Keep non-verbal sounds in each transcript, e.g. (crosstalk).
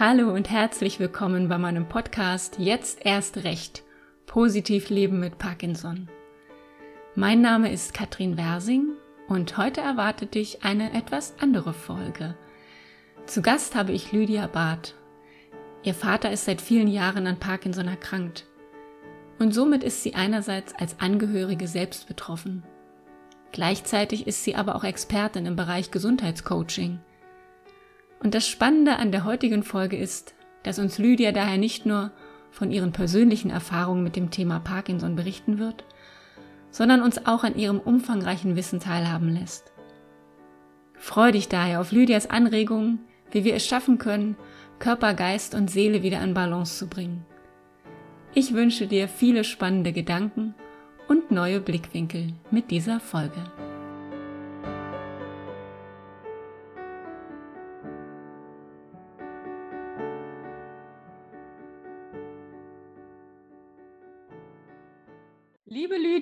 Hallo und herzlich willkommen bei meinem Podcast Jetzt erst recht. Positiv leben mit Parkinson. Mein Name ist Katrin Wersing und heute erwartet dich eine etwas andere Folge. Zu Gast habe ich Lydia Barth. Ihr Vater ist seit vielen Jahren an Parkinson erkrankt. Und somit ist sie einerseits als Angehörige selbst betroffen. Gleichzeitig ist sie aber auch Expertin im Bereich Gesundheitscoaching. Und das Spannende an der heutigen Folge ist, dass uns Lydia daher nicht nur von ihren persönlichen Erfahrungen mit dem Thema Parkinson berichten wird, sondern uns auch an ihrem umfangreichen Wissen teilhaben lässt. Freu dich daher auf Lydias Anregungen, wie wir es schaffen können, Körper, Geist und Seele wieder in Balance zu bringen. Ich wünsche dir viele spannende Gedanken und neue Blickwinkel mit dieser Folge.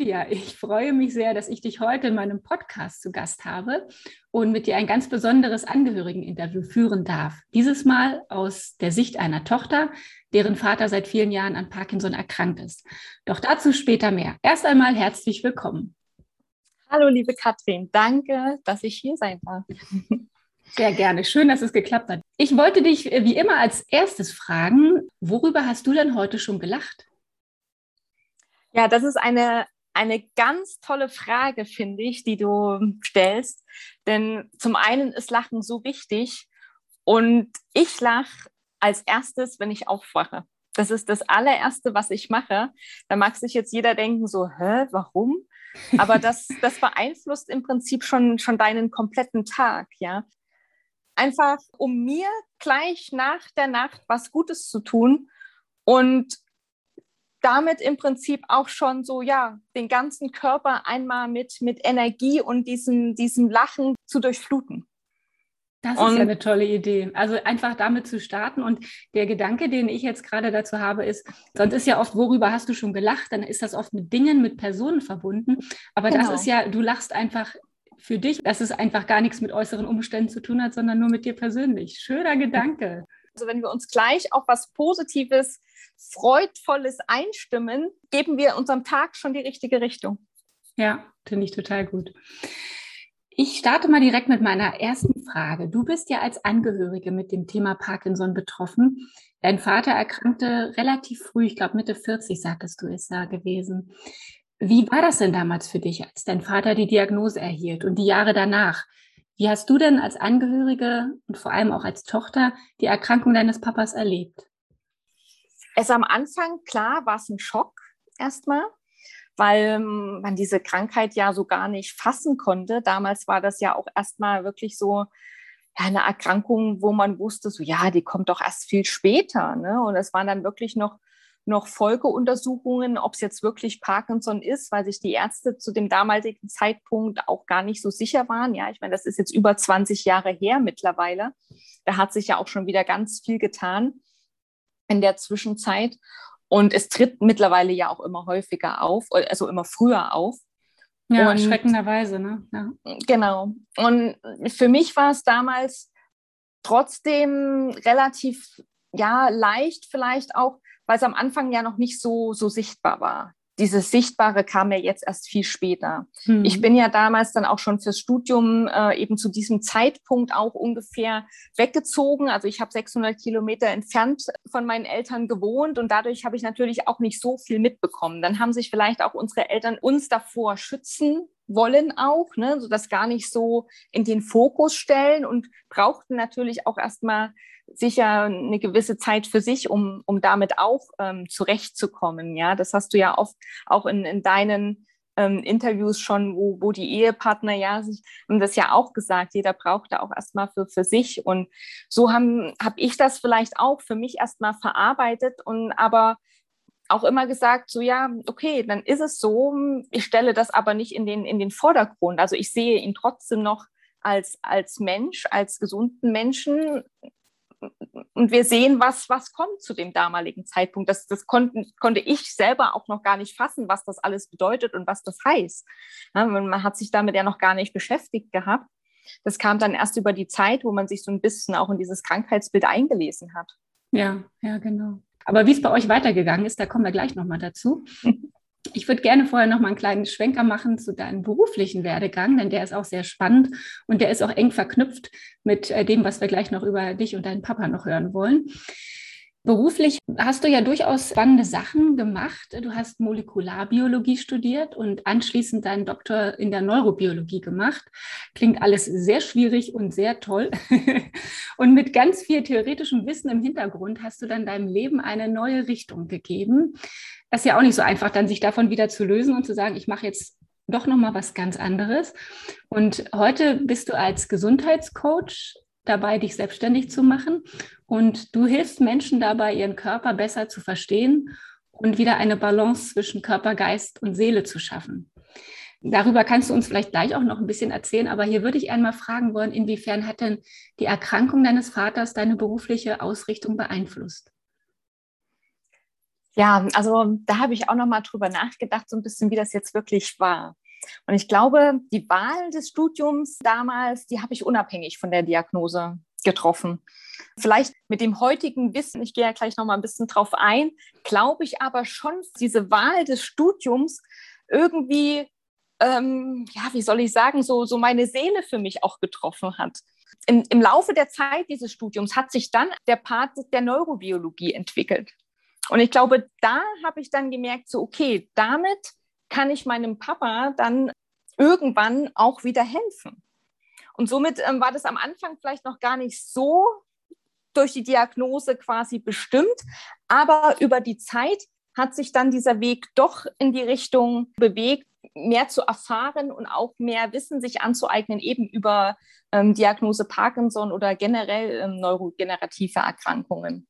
Lydia, ich freue mich sehr, dass ich dich heute in meinem Podcast zu Gast habe und mit dir ein ganz besonderes Angehörigeninterview führen darf. Dieses Mal aus der Sicht einer Tochter, deren Vater seit vielen Jahren an Parkinson erkrankt ist. Doch dazu später mehr. Erst einmal herzlich willkommen. Hallo, liebe Katrin. Danke, dass ich hier sein darf. Sehr gerne. Schön, dass es geklappt hat. Ich wollte dich wie immer als erstes fragen, worüber hast du denn heute schon gelacht? Ja, das ist eine, eine ganz tolle Frage, finde ich, die du stellst. Denn zum einen ist Lachen so wichtig und ich lache als erstes, wenn ich aufwache. Das ist das allererste, was ich mache. Da mag sich jetzt jeder denken, so, hä, warum? Aber (laughs) das, das beeinflusst im Prinzip schon, schon deinen kompletten Tag, ja. Einfach, um mir gleich nach der Nacht was Gutes zu tun und damit im Prinzip auch schon so, ja, den ganzen Körper einmal mit, mit Energie und diesem, diesem Lachen zu durchfluten. Das ist ja eine tolle Idee. Also einfach damit zu starten. Und der Gedanke, den ich jetzt gerade dazu habe, ist, sonst ist ja oft, worüber hast du schon gelacht? Dann ist das oft mit Dingen, mit Personen verbunden. Aber genau. das ist ja, du lachst einfach für dich, dass es einfach gar nichts mit äußeren Umständen zu tun hat, sondern nur mit dir persönlich. Schöner Gedanke. Also wenn wir uns gleich auf was Positives, Freudvolles einstimmen, geben wir unserem Tag schon die richtige Richtung. Ja, finde ich total gut. Ich starte mal direkt mit meiner ersten Frage. Du bist ja als Angehörige mit dem Thema Parkinson betroffen. Dein Vater erkrankte relativ früh, ich glaube Mitte 40, sagtest du, ist er gewesen. Wie war das denn damals für dich, als dein Vater die Diagnose erhielt und die Jahre danach? Wie hast du denn als Angehörige und vor allem auch als Tochter die Erkrankung deines Papas erlebt? Es am Anfang, klar, war es ein Schock erstmal, weil man diese Krankheit ja so gar nicht fassen konnte. Damals war das ja auch erstmal wirklich so eine Erkrankung, wo man wusste, so ja, die kommt doch erst viel später. Ne? Und es waren dann wirklich noch noch Folgeuntersuchungen, ob es jetzt wirklich Parkinson ist, weil sich die Ärzte zu dem damaligen Zeitpunkt auch gar nicht so sicher waren. Ja, ich meine, das ist jetzt über 20 Jahre her mittlerweile. Da hat sich ja auch schon wieder ganz viel getan in der Zwischenzeit. Und es tritt mittlerweile ja auch immer häufiger auf, also immer früher auf. Ja, und, erschreckenderweise, ne? Ja. Genau. Und für mich war es damals trotzdem relativ, ja, leicht vielleicht auch, weil es am Anfang ja noch nicht so, so sichtbar war. Dieses Sichtbare kam ja jetzt erst viel später. Mhm. Ich bin ja damals dann auch schon fürs Studium äh, eben zu diesem Zeitpunkt auch ungefähr weggezogen. Also ich habe 600 Kilometer entfernt von meinen Eltern gewohnt und dadurch habe ich natürlich auch nicht so viel mitbekommen. Dann haben sich vielleicht auch unsere Eltern uns davor schützen wollen auch, ne, so das gar nicht so in den Fokus stellen und brauchten natürlich auch erstmal sicher eine gewisse Zeit für sich, um, um damit auch ähm, zurechtzukommen. Ja, das hast du ja oft auch in, in deinen ähm, Interviews schon, wo, wo die Ehepartner ja sich, haben das ja auch gesagt, jeder braucht da auch erstmal für, für sich. Und so habe hab ich das vielleicht auch für mich erstmal verarbeitet und aber auch immer gesagt, so ja, okay, dann ist es so, ich stelle das aber nicht in den, in den Vordergrund. Also ich sehe ihn trotzdem noch als, als Mensch, als gesunden Menschen. Und wir sehen, was, was kommt zu dem damaligen Zeitpunkt. Das, das konnten, konnte ich selber auch noch gar nicht fassen, was das alles bedeutet und was das heißt. Ja, man hat sich damit ja noch gar nicht beschäftigt gehabt. Das kam dann erst über die Zeit, wo man sich so ein bisschen auch in dieses Krankheitsbild eingelesen hat. Ja, ja, genau. Aber wie es bei euch weitergegangen ist, da kommen wir gleich nochmal dazu. (laughs) Ich würde gerne vorher noch mal einen kleinen Schwenker machen zu deinem beruflichen Werdegang, denn der ist auch sehr spannend und der ist auch eng verknüpft mit äh, dem, was wir gleich noch über dich und deinen Papa noch hören wollen. Beruflich hast du ja durchaus spannende Sachen gemacht. Du hast Molekularbiologie studiert und anschließend deinen Doktor in der Neurobiologie gemacht. Klingt alles sehr schwierig und sehr toll. (laughs) und mit ganz viel theoretischem Wissen im Hintergrund hast du dann deinem Leben eine neue Richtung gegeben. Das ist ja auch nicht so einfach, dann sich davon wieder zu lösen und zu sagen, ich mache jetzt doch noch mal was ganz anderes. Und heute bist du als Gesundheitscoach dabei, dich selbstständig zu machen. Und du hilfst Menschen dabei, ihren Körper besser zu verstehen und wieder eine Balance zwischen Körper, Geist und Seele zu schaffen. Darüber kannst du uns vielleicht gleich auch noch ein bisschen erzählen, aber hier würde ich einmal fragen wollen, inwiefern hat denn die Erkrankung deines Vaters deine berufliche Ausrichtung beeinflusst? Ja, also da habe ich auch noch mal drüber nachgedacht, so ein bisschen, wie das jetzt wirklich war. Und ich glaube, die Wahl des Studiums damals, die habe ich unabhängig von der Diagnose getroffen. Vielleicht mit dem heutigen Wissen, ich gehe ja gleich noch mal ein bisschen drauf ein, glaube ich aber schon, diese Wahl des Studiums irgendwie, ähm, ja, wie soll ich sagen, so, so meine Seele für mich auch getroffen hat. In, Im Laufe der Zeit dieses Studiums hat sich dann der Part der Neurobiologie entwickelt. Und ich glaube, da habe ich dann gemerkt, so, okay, damit kann ich meinem Papa dann irgendwann auch wieder helfen. Und somit ähm, war das am Anfang vielleicht noch gar nicht so durch die Diagnose quasi bestimmt, aber über die Zeit hat sich dann dieser Weg doch in die Richtung bewegt, mehr zu erfahren und auch mehr Wissen sich anzueignen, eben über ähm, Diagnose Parkinson oder generell ähm, neurogenerative Erkrankungen.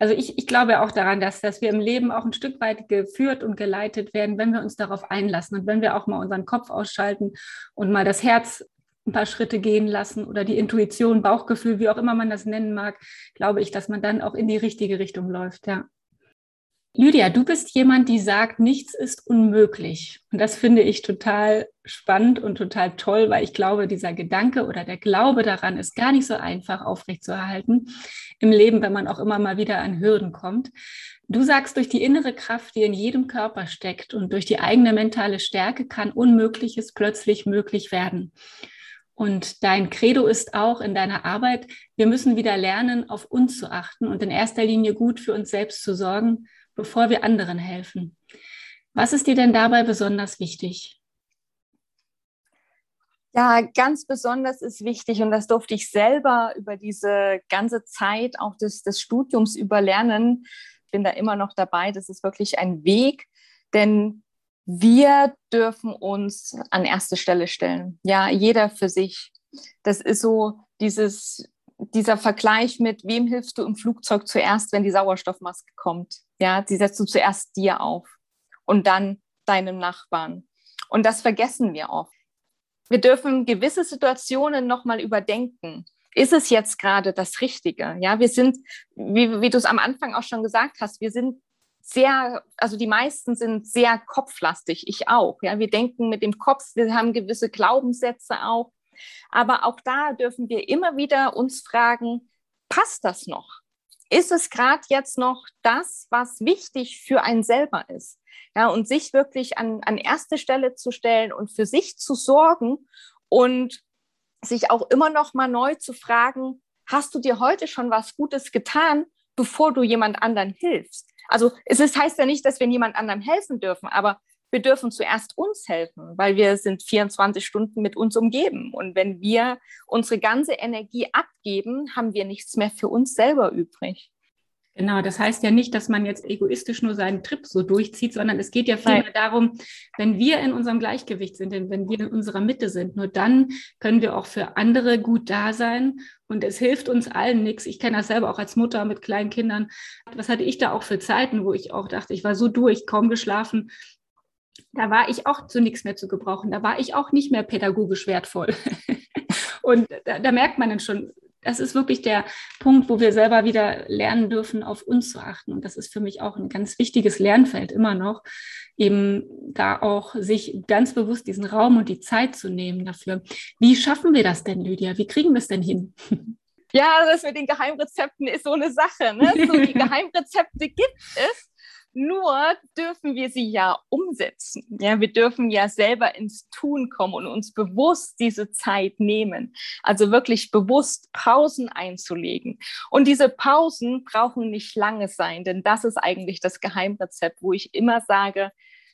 Also ich, ich glaube auch daran, dass, dass wir im Leben auch ein Stück weit geführt und geleitet werden, wenn wir uns darauf einlassen und wenn wir auch mal unseren Kopf ausschalten und mal das Herz ein paar Schritte gehen lassen oder die Intuition, Bauchgefühl, wie auch immer man das nennen mag, glaube ich, dass man dann auch in die richtige Richtung läuft, ja. Lydia, du bist jemand, die sagt, nichts ist unmöglich. Und das finde ich total spannend und total toll, weil ich glaube, dieser Gedanke oder der Glaube daran ist gar nicht so einfach aufrechtzuerhalten im Leben, wenn man auch immer mal wieder an Hürden kommt. Du sagst, durch die innere Kraft, die in jedem Körper steckt und durch die eigene mentale Stärke kann Unmögliches plötzlich möglich werden. Und dein Credo ist auch in deiner Arbeit, wir müssen wieder lernen, auf uns zu achten und in erster Linie gut für uns selbst zu sorgen bevor wir anderen helfen. Was ist dir denn dabei besonders wichtig? Ja, ganz besonders ist wichtig, und das durfte ich selber über diese ganze Zeit auch des, des Studiums überlernen. Ich bin da immer noch dabei. Das ist wirklich ein Weg, denn wir dürfen uns an erste Stelle stellen. Ja, jeder für sich. Das ist so dieses, dieser Vergleich mit, wem hilfst du im Flugzeug zuerst, wenn die Sauerstoffmaske kommt? Ja, die setzt du zuerst dir auf und dann deinem Nachbarn. Und das vergessen wir oft. Wir dürfen gewisse Situationen nochmal überdenken. Ist es jetzt gerade das Richtige? Ja, wir sind, wie, wie du es am Anfang auch schon gesagt hast, wir sind sehr, also die meisten sind sehr kopflastig, ich auch. Ja, wir denken mit dem Kopf, wir haben gewisse Glaubenssätze auch. Aber auch da dürfen wir immer wieder uns fragen, passt das noch? ist es gerade jetzt noch das, was wichtig für einen selber ist? Ja, und sich wirklich an, an erste Stelle zu stellen und für sich zu sorgen und sich auch immer noch mal neu zu fragen, hast du dir heute schon was Gutes getan, bevor du jemand anderen hilfst? Also es ist, heißt ja nicht, dass wir niemand anderem helfen dürfen, aber wir dürfen zuerst uns helfen, weil wir sind 24 Stunden mit uns umgeben. Und wenn wir unsere ganze Energie abgeben, haben wir nichts mehr für uns selber übrig. Genau, das heißt ja nicht, dass man jetzt egoistisch nur seinen Trip so durchzieht, sondern es geht ja vielmehr darum, wenn wir in unserem Gleichgewicht sind, denn wenn wir in unserer Mitte sind, nur dann können wir auch für andere gut da sein. Und es hilft uns allen nichts. Ich kenne das selber auch als Mutter mit kleinen Kindern. Was hatte ich da auch für Zeiten, wo ich auch dachte, ich war so durch, kaum geschlafen, da war ich auch zu nichts mehr zu gebrauchen. Da war ich auch nicht mehr pädagogisch wertvoll. (laughs) Und da, da, merkt man dann schon, das ist wirklich der Punkt, wo wir selber wieder lernen dürfen, auf uns zu achten. Und das ist für mich auch ein ganz wichtiges Lernfeld immer noch, eben da auch sich ganz bewusst diesen Raum und die Zeit zu nehmen dafür. Wie schaffen wir das denn, Lydia? Wie kriegen wir es denn hin? Ja, das mit den Geheimrezepten ist so eine Sache. Ne? (laughs) So, die Geheimrezepte gibt es. Nur dürfen wir sie ja umsetzen. Ja, wir dürfen ja selber ins Tun kommen und uns bewusst diese Zeit nehmen. Also wirklich bewusst Pausen einzulegen. Und diese Pausen brauchen nicht lange sein, denn das ist eigentlich das Geheimrezept, wo ich immer sage,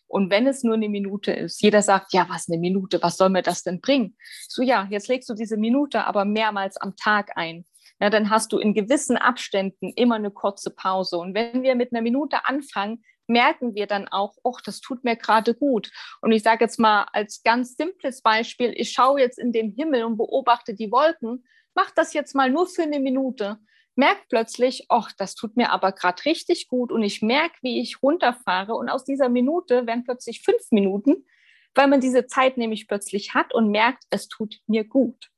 und wenn es nur eine Minute ist, jeder sagt, ja, was eine Minute, was soll mir das denn bringen? So, ja, jetzt legst du diese Minute aber mehrmals am Tag ein ja, dann hast du in gewissen Abständen immer eine kurze Pause. Und wenn wir mit einer Minute anfangen, merken wir dann auch, oh, das tut mir gerade gut. Und ich sage jetzt mal als ganz simples Beispiel, ich schaue jetzt in den Himmel und beobachte die Wolken, mach das jetzt mal nur für eine Minute. Merk plötzlich, oh, das tut mir aber gerade richtig gut und ich merke, wie ich runterfahre und aus dieser Minute werden plötzlich fünf Minuten, weil man diese Zeit nämlich plötzlich hat und merkt, es tut mir gut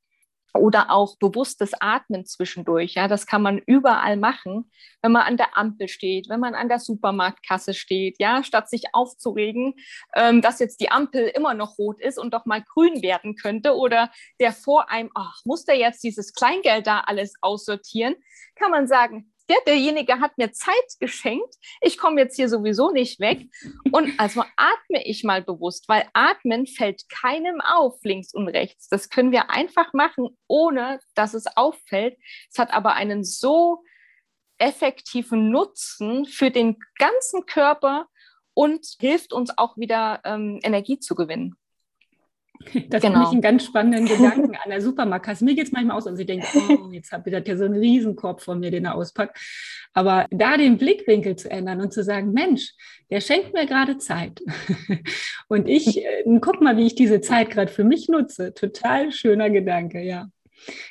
oder auch bewusstes Atmen zwischendurch. Ja, das kann man überall machen, wenn man an der Ampel steht, wenn man an der Supermarktkasse steht. Ja, statt sich aufzuregen, ähm, dass jetzt die Ampel immer noch rot ist und doch mal grün werden könnte oder der vor einem, ach, muss der jetzt dieses Kleingeld da alles aussortieren, kann man sagen, ja, derjenige hat mir Zeit geschenkt, ich komme jetzt hier sowieso nicht weg. Und also atme ich mal bewusst, weil atmen fällt keinem auf, links und rechts. Das können wir einfach machen, ohne dass es auffällt. Es hat aber einen so effektiven Nutzen für den ganzen Körper und hilft uns auch wieder ähm, Energie zu gewinnen. (laughs) Das genau. finde ich einen ganz spannenden (laughs) Gedanken an der Supermarktkasse. Mir geht es manchmal aus und ich denke, oh, jetzt ich ja so einen Riesenkorb von mir, den er auspackt. Aber da den Blickwinkel zu ändern und zu sagen, Mensch, der schenkt mir gerade Zeit. (laughs) und ich äh, guck mal, wie ich diese Zeit gerade für mich nutze. Total schöner Gedanke, ja.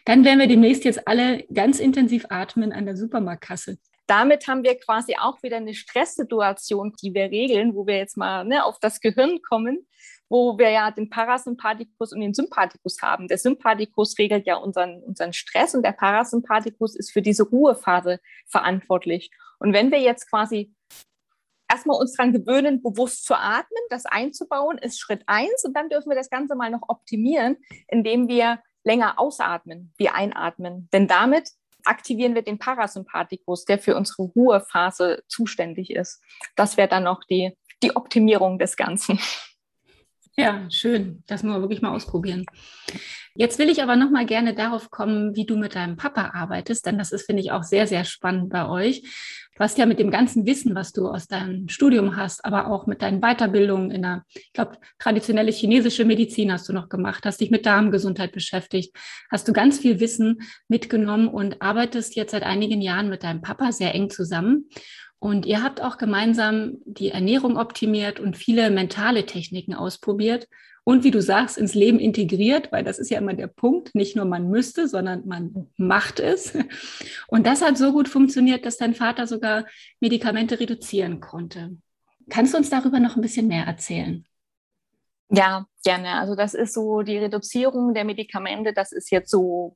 Dann werden wir demnächst jetzt alle ganz intensiv atmen an der Supermarktkasse damit haben wir quasi auch wieder eine Stresssituation, die wir regeln, wo wir jetzt mal ne, auf das Gehirn kommen wo wir ja den Parasympathikus und den Sympathikus haben. Der Sympathikus regelt ja unseren, unseren Stress und der Parasympathikus ist für diese Ruhephase verantwortlich. Und wenn wir jetzt quasi erstmal uns daran gewöhnen, bewusst zu atmen, das einzubauen, ist Schritt eins. Und dann dürfen wir das Ganze mal noch optimieren, indem wir länger ausatmen, wie einatmen. Denn damit aktivieren wir den Parasympathikus, der für unsere Ruhephase zuständig ist. Das wäre dann noch die, die Optimierung des Ganzen. Ja, schön. Das müssen wir wirklich mal ausprobieren. Jetzt will ich aber noch mal gerne darauf kommen, wie du mit deinem Papa arbeitest, denn das ist, finde ich, auch sehr, sehr spannend bei euch. Du hast ja mit dem ganzen Wissen, was du aus deinem Studium hast, aber auch mit deinen Weiterbildungen in der, ich glaube, traditionelle chinesische Medizin hast du noch gemacht, hast dich mit Darmgesundheit beschäftigt, hast du ganz viel Wissen mitgenommen und arbeitest jetzt seit einigen Jahren mit deinem Papa sehr eng zusammen. Und ihr habt auch gemeinsam die Ernährung optimiert und viele mentale Techniken ausprobiert und wie du sagst, ins Leben integriert, weil das ist ja immer der Punkt, nicht nur man müsste, sondern man macht es. Und das hat so gut funktioniert, dass dein Vater sogar Medikamente reduzieren konnte. Kannst du uns darüber noch ein bisschen mehr erzählen? Ja, gerne. Also das ist so die Reduzierung der Medikamente, das ist jetzt so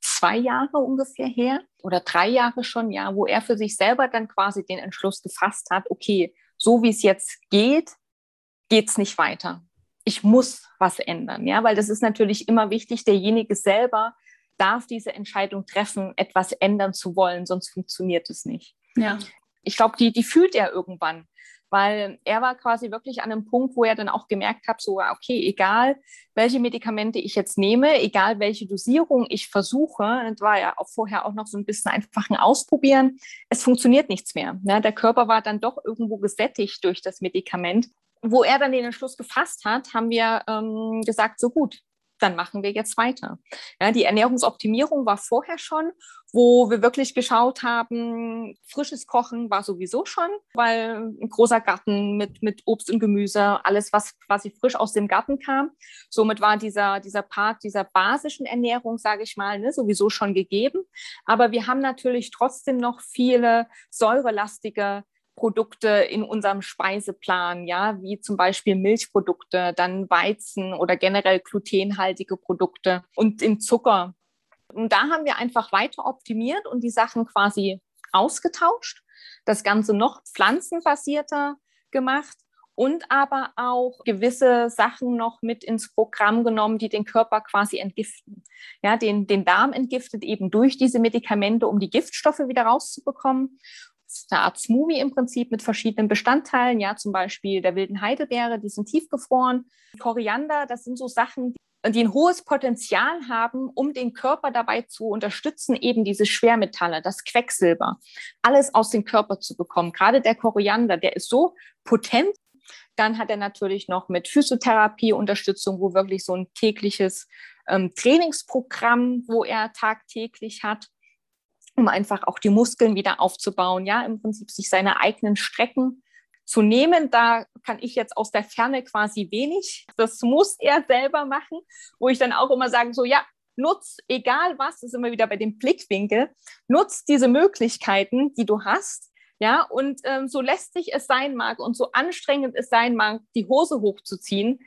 zwei Jahre ungefähr her oder drei Jahre schon, ja, wo er für sich selber dann quasi den Entschluss gefasst hat, okay, so wie es jetzt geht, geht es nicht weiter. Ich muss was ändern, ja, weil das ist natürlich immer wichtig, derjenige selber darf diese Entscheidung treffen, etwas ändern zu wollen, sonst funktioniert es nicht. Ja. Ich glaube, die, die fühlt er irgendwann weil er war quasi wirklich an einem Punkt, wo er dann auch gemerkt hat, so, okay, egal welche Medikamente ich jetzt nehme, egal welche Dosierung ich versuche, das war ja auch vorher auch noch so ein bisschen einfach ein Ausprobieren, es funktioniert nichts mehr. Ja, der Körper war dann doch irgendwo gesättigt durch das Medikament. Wo er dann den Entschluss gefasst hat, haben wir ähm, gesagt, so gut, dann machen wir jetzt weiter. Ja, die Ernährungsoptimierung war vorher schon, wo wir wirklich geschaut haben, frisches Kochen war sowieso schon, weil ein großer Garten mit, mit Obst und Gemüse, alles, was quasi frisch aus dem Garten kam. Somit war dieser, dieser Part dieser basischen Ernährung, sage ich mal, ne, sowieso schon gegeben. Aber wir haben natürlich trotzdem noch viele säurelastige Produkte in unserem Speiseplan, ja, wie zum Beispiel Milchprodukte, dann Weizen oder generell glutenhaltige Produkte und im Zucker. Und da haben wir einfach weiter optimiert und die Sachen quasi ausgetauscht, das Ganze noch pflanzenbasierter gemacht und aber auch gewisse Sachen noch mit ins Programm genommen, die den Körper quasi entgiften. Ja, den, den Darm entgiftet eben durch diese Medikamente, um die Giftstoffe wieder rauszubekommen. Eine Art Smoothie im Prinzip mit verschiedenen Bestandteilen, ja, zum Beispiel der wilden Heidelbeere, die sind tiefgefroren. Koriander, das sind so Sachen, die ein hohes Potenzial haben, um den Körper dabei zu unterstützen, eben diese Schwermetalle, das Quecksilber, alles aus dem Körper zu bekommen. Gerade der Koriander, der ist so potent. Dann hat er natürlich noch mit Physiotherapie Unterstützung, wo wirklich so ein tägliches ähm, Trainingsprogramm, wo er tagtäglich hat, um einfach auch die Muskeln wieder aufzubauen. Ja, im Prinzip sich seine eigenen Strecken zu nehmen. Da kann ich jetzt aus der Ferne quasi wenig. Das muss er selber machen, wo ich dann auch immer sage, so ja, nutz, egal was, ist immer wieder bei dem Blickwinkel, nutz diese Möglichkeiten, die du hast. Ja, und ähm, so lästig es sein mag und so anstrengend es sein mag, die Hose hochzuziehen,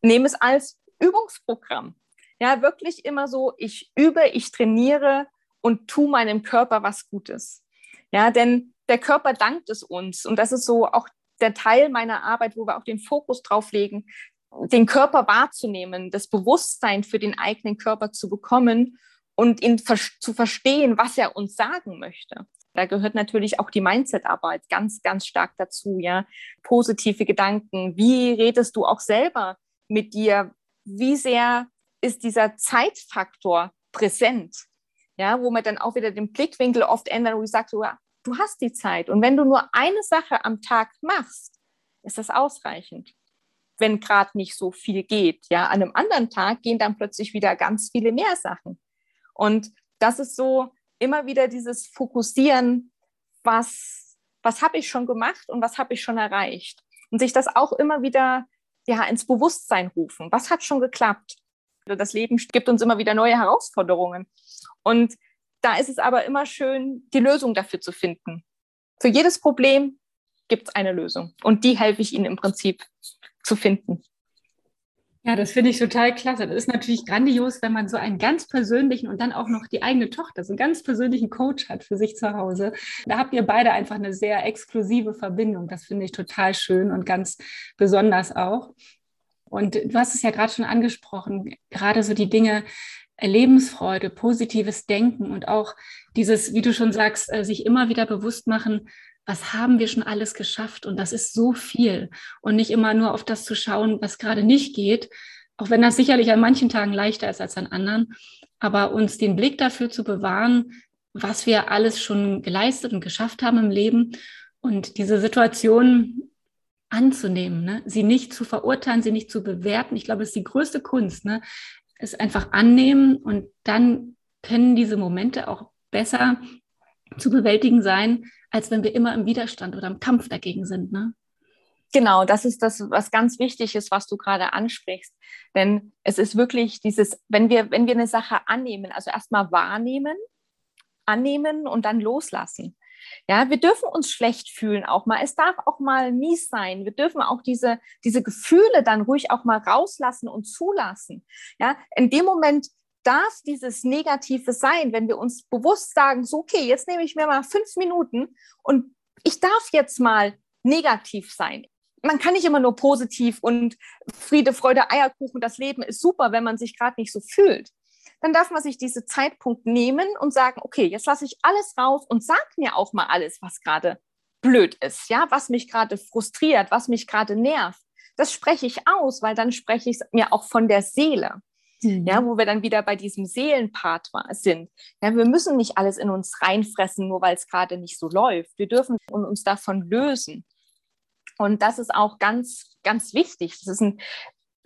nehme es als Übungsprogramm. Ja, wirklich immer so, ich übe, ich trainiere und tu meinem Körper was Gutes. Ja, denn der Körper dankt es uns. Und das ist so auch der Teil meiner Arbeit, wo wir auch den Fokus drauf legen, den Körper wahrzunehmen, das Bewusstsein für den eigenen Körper zu bekommen und ihn zu verstehen, was er uns sagen möchte. Da gehört natürlich auch die Mindset-Arbeit ganz, ganz stark dazu, ja. Positive Gedanken. Wie redest du auch selber mit dir? Wie sehr ist dieser Zeitfaktor präsent? Ja, wo man dann auch wieder den Blickwinkel oft ändert, wo ich sage, so, Du hast die Zeit. Und wenn du nur eine Sache am Tag machst, ist das ausreichend. Wenn gerade nicht so viel geht. Ja, an einem anderen Tag gehen dann plötzlich wieder ganz viele mehr Sachen. Und das ist so immer wieder dieses Fokussieren, was, was habe ich schon gemacht und was habe ich schon erreicht. Und sich das auch immer wieder ja, ins Bewusstsein rufen. Was hat schon geklappt? Das Leben gibt uns immer wieder neue Herausforderungen. Und da ist es aber immer schön, die Lösung dafür zu finden. Für jedes Problem gibt es eine Lösung. Und die helfe ich Ihnen im Prinzip zu finden. Ja, das finde ich total klasse. Das ist natürlich grandios, wenn man so einen ganz persönlichen und dann auch noch die eigene Tochter, so einen ganz persönlichen Coach hat für sich zu Hause. Da habt ihr beide einfach eine sehr exklusive Verbindung. Das finde ich total schön und ganz besonders auch. Und du hast es ja gerade schon angesprochen, gerade so die Dinge, Lebensfreude, positives Denken und auch dieses, wie du schon sagst, äh, sich immer wieder bewusst machen, was haben wir schon alles geschafft? Und das ist so viel. Und nicht immer nur auf das zu schauen, was gerade nicht geht, auch wenn das sicherlich an manchen Tagen leichter ist als an anderen, aber uns den Blick dafür zu bewahren, was wir alles schon geleistet und geschafft haben im Leben. Und diese Situation anzunehmen, ne? sie nicht zu verurteilen, sie nicht zu bewerten. Ich glaube, das ist die größte Kunst, ne? es einfach annehmen und dann können diese Momente auch besser zu bewältigen sein, als wenn wir immer im Widerstand oder im Kampf dagegen sind. Ne? Genau, das ist das, was ganz wichtig ist, was du gerade ansprichst. Denn es ist wirklich dieses, wenn wir, wenn wir eine Sache annehmen, also erstmal wahrnehmen, annehmen und dann loslassen. Ja, wir dürfen uns schlecht fühlen auch mal. Es darf auch mal mies sein. Wir dürfen auch diese, diese Gefühle dann ruhig auch mal rauslassen und zulassen. Ja, in dem Moment darf dieses Negative sein, wenn wir uns bewusst sagen, so, okay, jetzt nehme ich mir mal fünf Minuten und ich darf jetzt mal negativ sein. Man kann nicht immer nur positiv und Friede, Freude, Eierkuchen, das Leben ist super, wenn man sich gerade nicht so fühlt dann darf man sich diese Zeitpunkt nehmen und sagen, okay, jetzt lasse ich alles raus und sag mir auch mal alles, was gerade blöd ist, ja, was mich gerade frustriert, was mich gerade nervt. Das spreche ich aus, weil dann spreche ich es mir auch von der Seele. Mhm. Ja, wo wir dann wieder bei diesem Seelenpart sind. Ja, wir müssen nicht alles in uns reinfressen, nur weil es gerade nicht so läuft. Wir dürfen uns davon lösen. Und das ist auch ganz, ganz wichtig. Das ist ein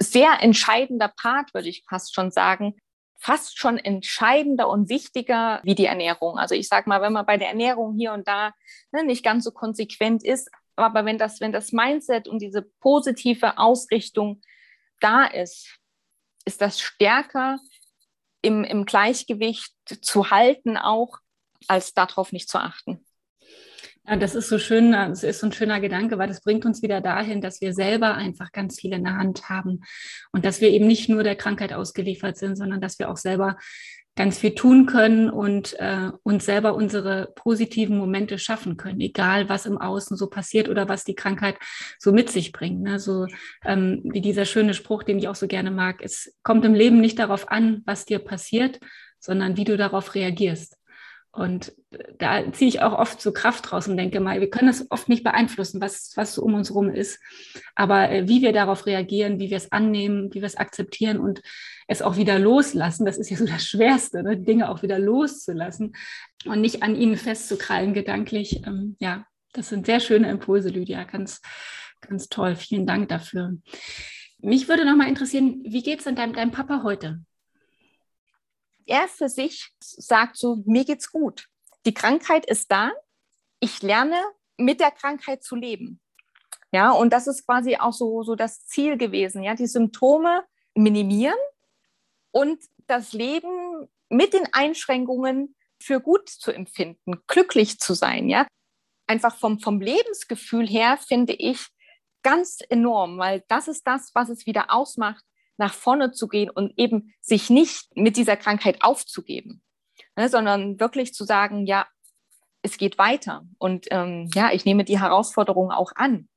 sehr entscheidender Part, würde ich fast schon sagen, fast schon entscheidender und wichtiger wie die Ernährung. Also ich sage mal, wenn man bei der Ernährung hier und da ne, nicht ganz so konsequent ist, aber wenn das, wenn das Mindset und diese positive Ausrichtung da ist, ist das stärker im, im Gleichgewicht zu halten, auch als darauf nicht zu achten. Ja, das ist so schön, das ist so ein schöner Gedanke, weil das bringt uns wieder dahin, dass wir selber einfach ganz viel in der Hand haben und dass wir eben nicht nur der Krankheit ausgeliefert sind, sondern dass wir auch selber ganz viel tun können und äh, uns selber unsere positiven Momente schaffen können, egal was im Außen so passiert oder was die Krankheit so mit sich bringt. Ne? So ähm, wie dieser schöne Spruch, den ich auch so gerne mag, es kommt im Leben nicht darauf an, was dir passiert, sondern wie du darauf reagierst. Und da ziehe ich auch oft so Kraft draus und denke mal, wir können es oft nicht beeinflussen, was, was so um uns herum ist. Aber äh, wie wir darauf reagieren, wie wir es annehmen, wie wir es akzeptieren und es auch wieder loslassen, das ist ja so das Schwerste, ne? Dinge auch wieder loszulassen und nicht an ihnen festzukrallen gedanklich. Ähm, ja, das sind sehr schöne Impulse, Lydia. Ganz, ganz toll. Vielen Dank dafür. Mich würde noch mal interessieren, wie geht es denn deinem, deinem Papa heute? Er für sich sagt so, mir geht's gut. Die Krankheit ist da. Ich lerne mit der Krankheit zu leben. Ja, und das ist quasi auch so, so das Ziel gewesen, ja, die Symptome minimieren und das Leben mit den Einschränkungen für gut zu empfinden, glücklich zu sein, ja. Einfach vom, vom Lebensgefühl her finde ich ganz enorm, weil das ist das, was es wieder ausmacht, nach vorne zu gehen und eben sich nicht mit dieser Krankheit aufzugeben, ne, sondern wirklich zu sagen, ja, es geht weiter und ähm, ja, ich nehme die Herausforderung auch an.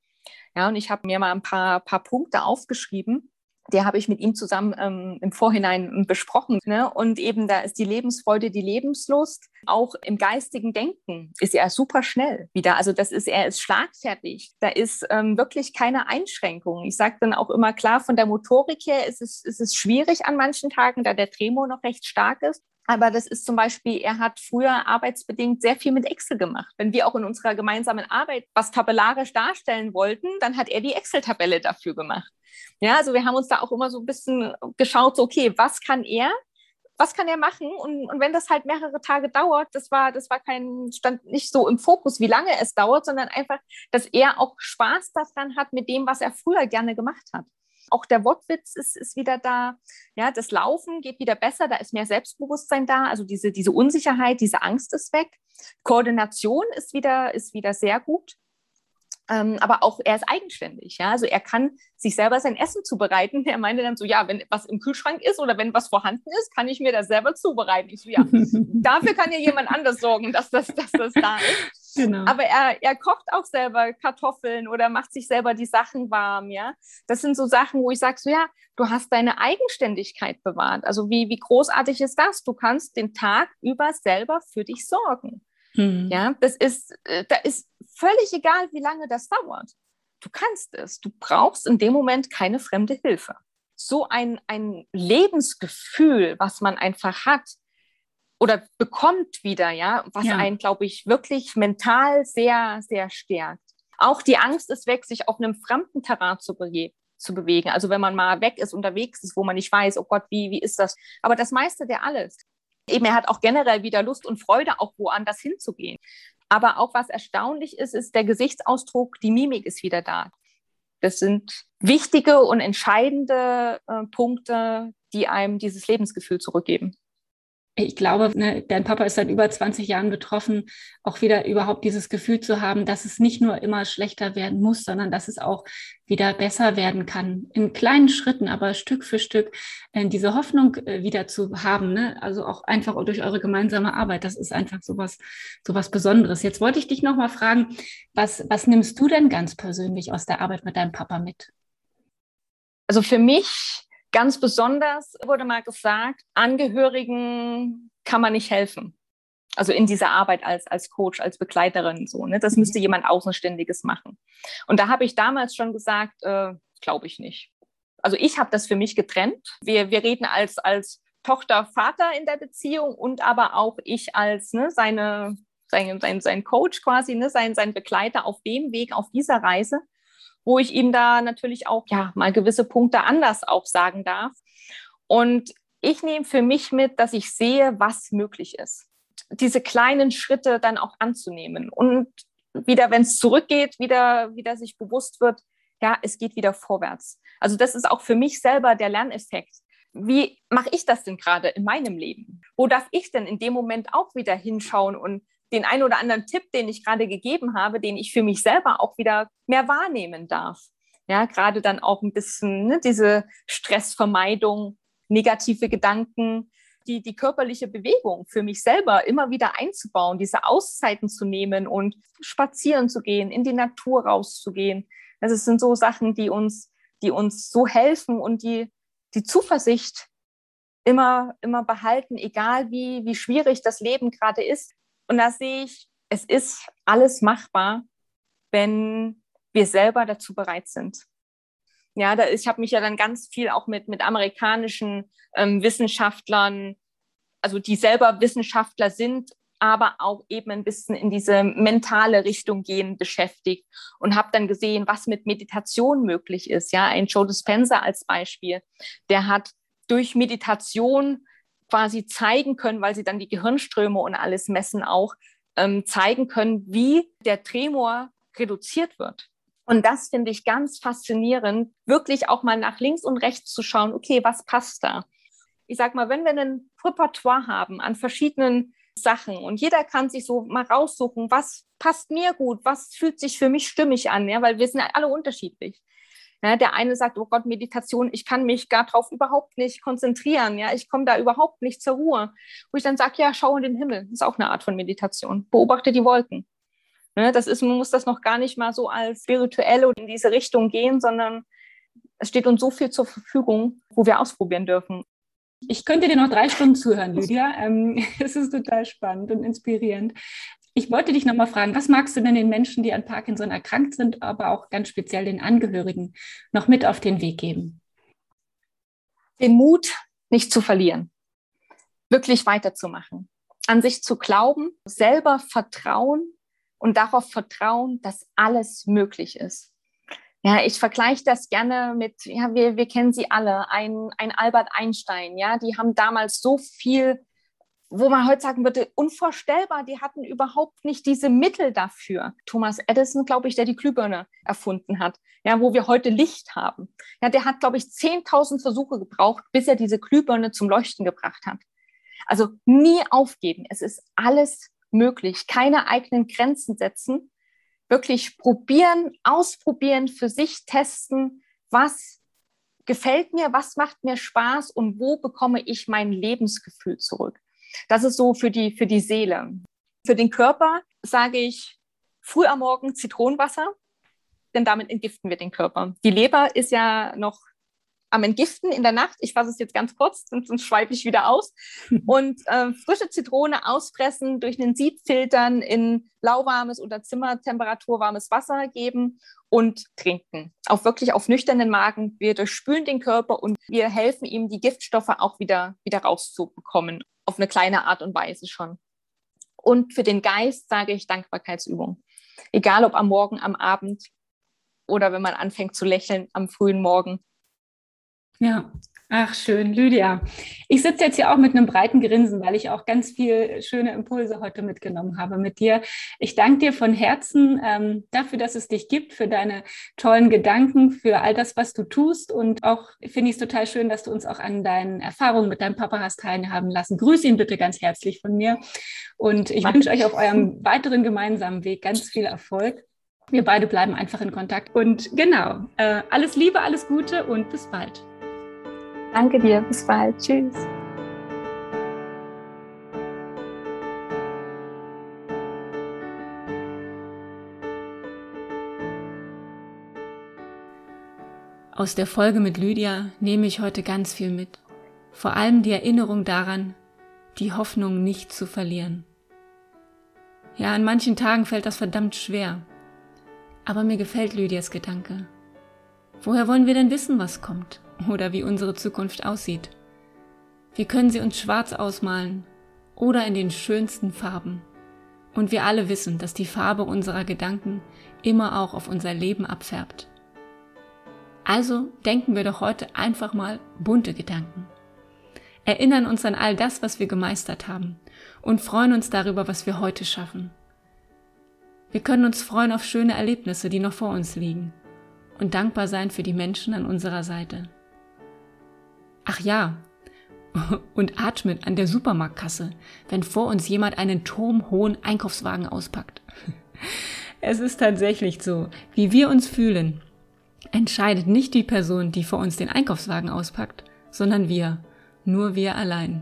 Ja, und ich habe mir mal ein paar, paar Punkte aufgeschrieben, der habe ich mit ihm zusammen ähm, im Vorhinein besprochen. Ne? Und eben da ist die Lebensfreude, die Lebenslust. Auch im geistigen Denken ist er super schnell wieder. Also das ist, er ist schlagfertig. Da ist ähm, wirklich keine Einschränkung. Ich sage dann auch immer klar, von der Motorik her ist es, ist es schwierig an manchen Tagen, da der Tremor noch recht stark ist. Aber das ist zum Beispiel, er hat früher arbeitsbedingt sehr viel mit Excel gemacht. Wenn wir auch in unserer gemeinsamen Arbeit was tabellarisch darstellen wollten, dann hat er die Excel-Tabelle dafür gemacht. Ja, also wir haben uns da auch immer so ein bisschen geschaut, so, okay, was kann er? Was kann er machen? Und, und wenn das halt mehrere Tage dauert, das war, das war kein, stand nicht so im Fokus, wie lange es dauert, sondern einfach, dass er auch Spaß daran hat mit dem, was er früher gerne gemacht hat. Auch der Wortwitz ist, ist wieder da. Ja, das Laufen geht wieder besser, da ist mehr Selbstbewusstsein da. Also diese, diese Unsicherheit, diese Angst ist weg. Koordination ist wieder, ist wieder sehr gut. Ähm, aber auch er ist eigenständig. Ja? Also er kann sich selber sein Essen zubereiten. (laughs) Er meinte dann so, ja, wenn was im Kühlschrank ist oder wenn was vorhanden ist, kann ich mir das selber zubereiten. Ich so, ja, (laughs) dafür kann ja jemand anders sorgen, dass das, dass das da ist. Genau. Aber er, er kocht auch selber Kartoffeln oder macht sich selber die Sachen warm. Ja, das sind so Sachen, wo ich sage, so ja, du hast deine Eigenständigkeit bewahrt. Also wie, wie großartig ist das? Du kannst den Tag über selber für dich sorgen. Mhm. Ja, das ist, äh, da ist völlig egal, wie lange das dauert. Du kannst es. Du brauchst in dem Moment keine fremde Hilfe. So ein, ein Lebensgefühl, was man einfach hat oder bekommt wieder, ja, was ja. einen, glaube ich, wirklich mental sehr, sehr stärkt. Auch die Angst ist weg, sich auf einem fremden Terrain zu, be zu bewegen. Also wenn man mal weg ist, unterwegs ist, wo man nicht weiß, oh Gott, wie, wie ist das? Aber das meiste der alles eben er hat auch generell wieder Lust und Freude, auch woanders hinzugehen. Aber auch was erstaunlich ist, ist der Gesichtsausdruck, die Mimik ist wieder da. Das sind wichtige und entscheidende äh, Punkte, die einem dieses Lebensgefühl zurückgeben ich glaube, ne, dein Papa ist seit über 20 Jahren betroffen, auch wieder überhaupt dieses Gefühl zu haben, dass es nicht nur immer schlechter werden muss, sondern dass es auch wieder besser werden kann. In kleinen Schritten, aber Stück für Stück äh, diese Hoffnung äh, wieder zu haben. Ne? Also auch einfach durch eure gemeinsame Arbeit. Das ist einfach sowas, sowas Besonderes. Jetzt wollte ich dich nochmal fragen, was, was nimmst du denn ganz persönlich aus der Arbeit mit deinem Papa mit? Also für mich Ganz besonders wurde mal gesagt, Angehörigen kann man nicht helfen. Also in dieser Arbeit als, als Coach, als Begleiterin so. Ne? Das müsste mhm. jemand Außenständiges machen. Und da habe ich damals schon gesagt, äh, glaube ich nicht. Also ich habe das für mich getrennt. Wir, wir reden als, als Tochter, Vater in der Beziehung und aber auch ich als ne, seine, sein, sein, sein Coach quasi, ne, sein, sein Begleiter auf dem Weg, auf dieser Reise wo ich ihm da natürlich auch ja mal gewisse Punkte anders auch sagen darf. Und ich nehme für mich mit, dass ich sehe, was möglich ist. Diese kleinen Schritte dann auch anzunehmen und wieder, wenn es zurückgeht, wieder, wieder sich bewusst wird, ja, es geht wieder vorwärts. Also das ist auch für mich selber der Lerneffekt. Wie mache ich das denn gerade in meinem Leben? Wo darf ich denn in dem Moment auch wieder hinschauen und den einen oder anderen Tipp, den ich gerade gegeben habe, den ich für mich selber auch wieder mehr wahrnehmen darf. Ja, gerade dann auch ein bisschen ne, diese Stressvermeidung, negative Gedanken die, die körperliche Bewegung für mich selber immer wieder einzubauen, diese Auszeiten zu nehmen und spazieren zu gehen, in die Natur rauszugehen. Also es sind so Sachen, die uns, die uns so helfen und die die Zuversicht immer, immer behalten, egal wie, wie schwierig das Leben gerade ist. Und da sehe ich, es ist alles machbar, wenn wir selber dazu bereit sind. Ja, da, ich habe mich ja dann ganz viel auch mit, mit amerikanischen ähm, Wissenschaftlern, also die selber Wissenschaftler sind, aber auch eben ein bisschen in diese mentale Richtung gehen beschäftigt und habe dann gesehen, was mit Meditation möglich ist. Ja, ein Joe Dispenza als Beispiel, der hat durch Meditation quasi zeigen können, weil sie dann die Gehirnströme und alles messen auch, ähm, zeigen können, wie der Tremor reduziert wird. Und das finde ich ganz faszinierend, wirklich auch mal nach links und rechts zu schauen, okay, was passt da? Ich sage mal, wenn wir ein Repertoire haben an verschiedenen Sachen und jeder kann sich so mal raussuchen, was passt mir gut, was fühlt sich für mich stimmig an, ja, weil wir sind alle unterschiedlich. Ja, der eine sagt, oh Gott, Meditation, ich kann mich darauf überhaupt nicht konzentrieren, ja, ich komme da überhaupt nicht zur Ruhe. Wo ich dann sage, ja, schau in den Himmel, das ist auch eine Art von Meditation. Beobachte die Wolken. Ne, das ist, man muss das noch gar nicht mal so als spirituell oder in diese Richtung gehen, sondern es steht uns so viel zur Verfügung, wo wir ausprobieren dürfen. Ich könnte dir noch drei Stunden zuhören, Lydia. Ähm, (laughs) es ist total spannend und inspirierend. Ich wollte dich nochmal fragen, was magst du denn den Menschen, die an Parkinson erkrankt sind, aber auch ganz speziell den Angehörigen, noch mit auf den Weg geben? Den Mut nicht zu verlieren, wirklich weiterzumachen, an sich zu glauben, selber Vertrauen und darauf vertrauen, dass alles möglich ist. Ja, ich vergleiche das gerne mit, ja, wir, wir kennen sie alle, ein, ein Albert Einstein, ja, die haben damals so viel, wo man heute sagen würde, unvorstellbar, die hatten überhaupt nicht diese Mittel dafür. Thomas Edison, glaube ich, der die Glühbirne erfunden hat, ja, wo wir heute Licht haben. Ja, der hat, glaube ich, 10.000 Versuche gebraucht, bis er diese Glühbirne zum Leuchten gebracht hat. Also nie aufgeben. Es ist alles möglich. Keine eigenen Grenzen setzen. Wirklich probieren, ausprobieren, für sich testen, was gefällt mir, was macht mir Spaß und wo bekomme ich mein Lebensgefühl zurück. Das ist so für die, für die Seele. Für den Körper sage ich früh am Morgen Zitronenwasser, denn damit entgiften wir den Körper. Die Leber ist ja noch am Entgiften in der Nacht. Ich fasse es jetzt ganz kurz, sonst, schweife ich wieder aus. (laughs) Und äh, frische Zitrone auspressen, durch einen Sieb filtern, in lauwarmes oder Zimmertemperatur warmes Wasser geben und trinken. Auch wirklich auf nüchternen Magen. Wir durchspülen den Körper und wir helfen ihm, die Giftstoffe auch wieder, wieder rauszubekommen. Auf eine kleine Art und Weise schon. Und für den Geist sage ich Dankbarkeitsübung. Egal ob am Morgen, am Abend oder wenn man anfängt zu lächeln am frühen Morgen ja, ach schön, Lydia. Ich sitze jetzt hier auch mit einem breiten Grinsen, weil ich auch ganz viel schöne Impulse heute mitgenommen habe mit dir. Ich danke dir von Herzen ähm, dafür, dass es dich gibt, für deine tollen Gedanken, für all das, was du tust. Und auch finde ich es total schön, dass du uns auch an deinen Erfahrungen mit deinem Papa hast teilhaben lassen. Grüße ihn bitte ganz herzlich von mir. Und ich wünsche euch auf eurem weiteren gemeinsamen Weg ganz viel Erfolg. Wir beide bleiben einfach in Kontakt. Und genau, äh, alles Liebe, alles Gute und bis bald. Danke dir, bis bald. Tschüss. Aus der Folge mit Lydia nehme ich heute ganz viel mit. Vor allem die Erinnerung daran, die Hoffnung nicht zu verlieren. Ja, an manchen Tagen fällt das verdammt schwer. Aber mir gefällt Lydias Gedanke. Woher wollen wir denn wissen, was kommt? Oder wie unsere Zukunft aussieht. Wir können sie uns schwarz ausmalen oder in den schönsten Farben. Und wir alle wissen, dass die Farbe unserer Gedanken immer auch auf unser Leben abfärbt. Also denken wir doch heute einfach mal bunte Gedanken. Erinnern uns an all das, was wir gemeistert haben und freuen uns darüber, was wir heute schaffen. Wir können uns freuen auf schöne Erlebnisse, die noch vor uns liegen und dankbar sein für die Menschen an unserer Seite. Ach ja, (laughs) und atmen an der Supermarktkasse, wenn vor uns jemand einen turmhohen Einkaufswagen auspackt. (laughs) Es ist tatsächlich so, wie wir uns fühlen, entscheidet nicht die Person, die vor uns den Einkaufswagen auspackt, sondern wir, nur wir allein.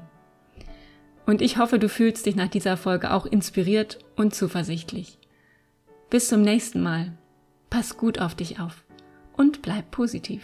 Und ich hoffe, du fühlst dich nach dieser Folge auch inspiriert und zuversichtlich. Bis zum nächsten Mal. Pass gut auf dich auf und bleib positiv.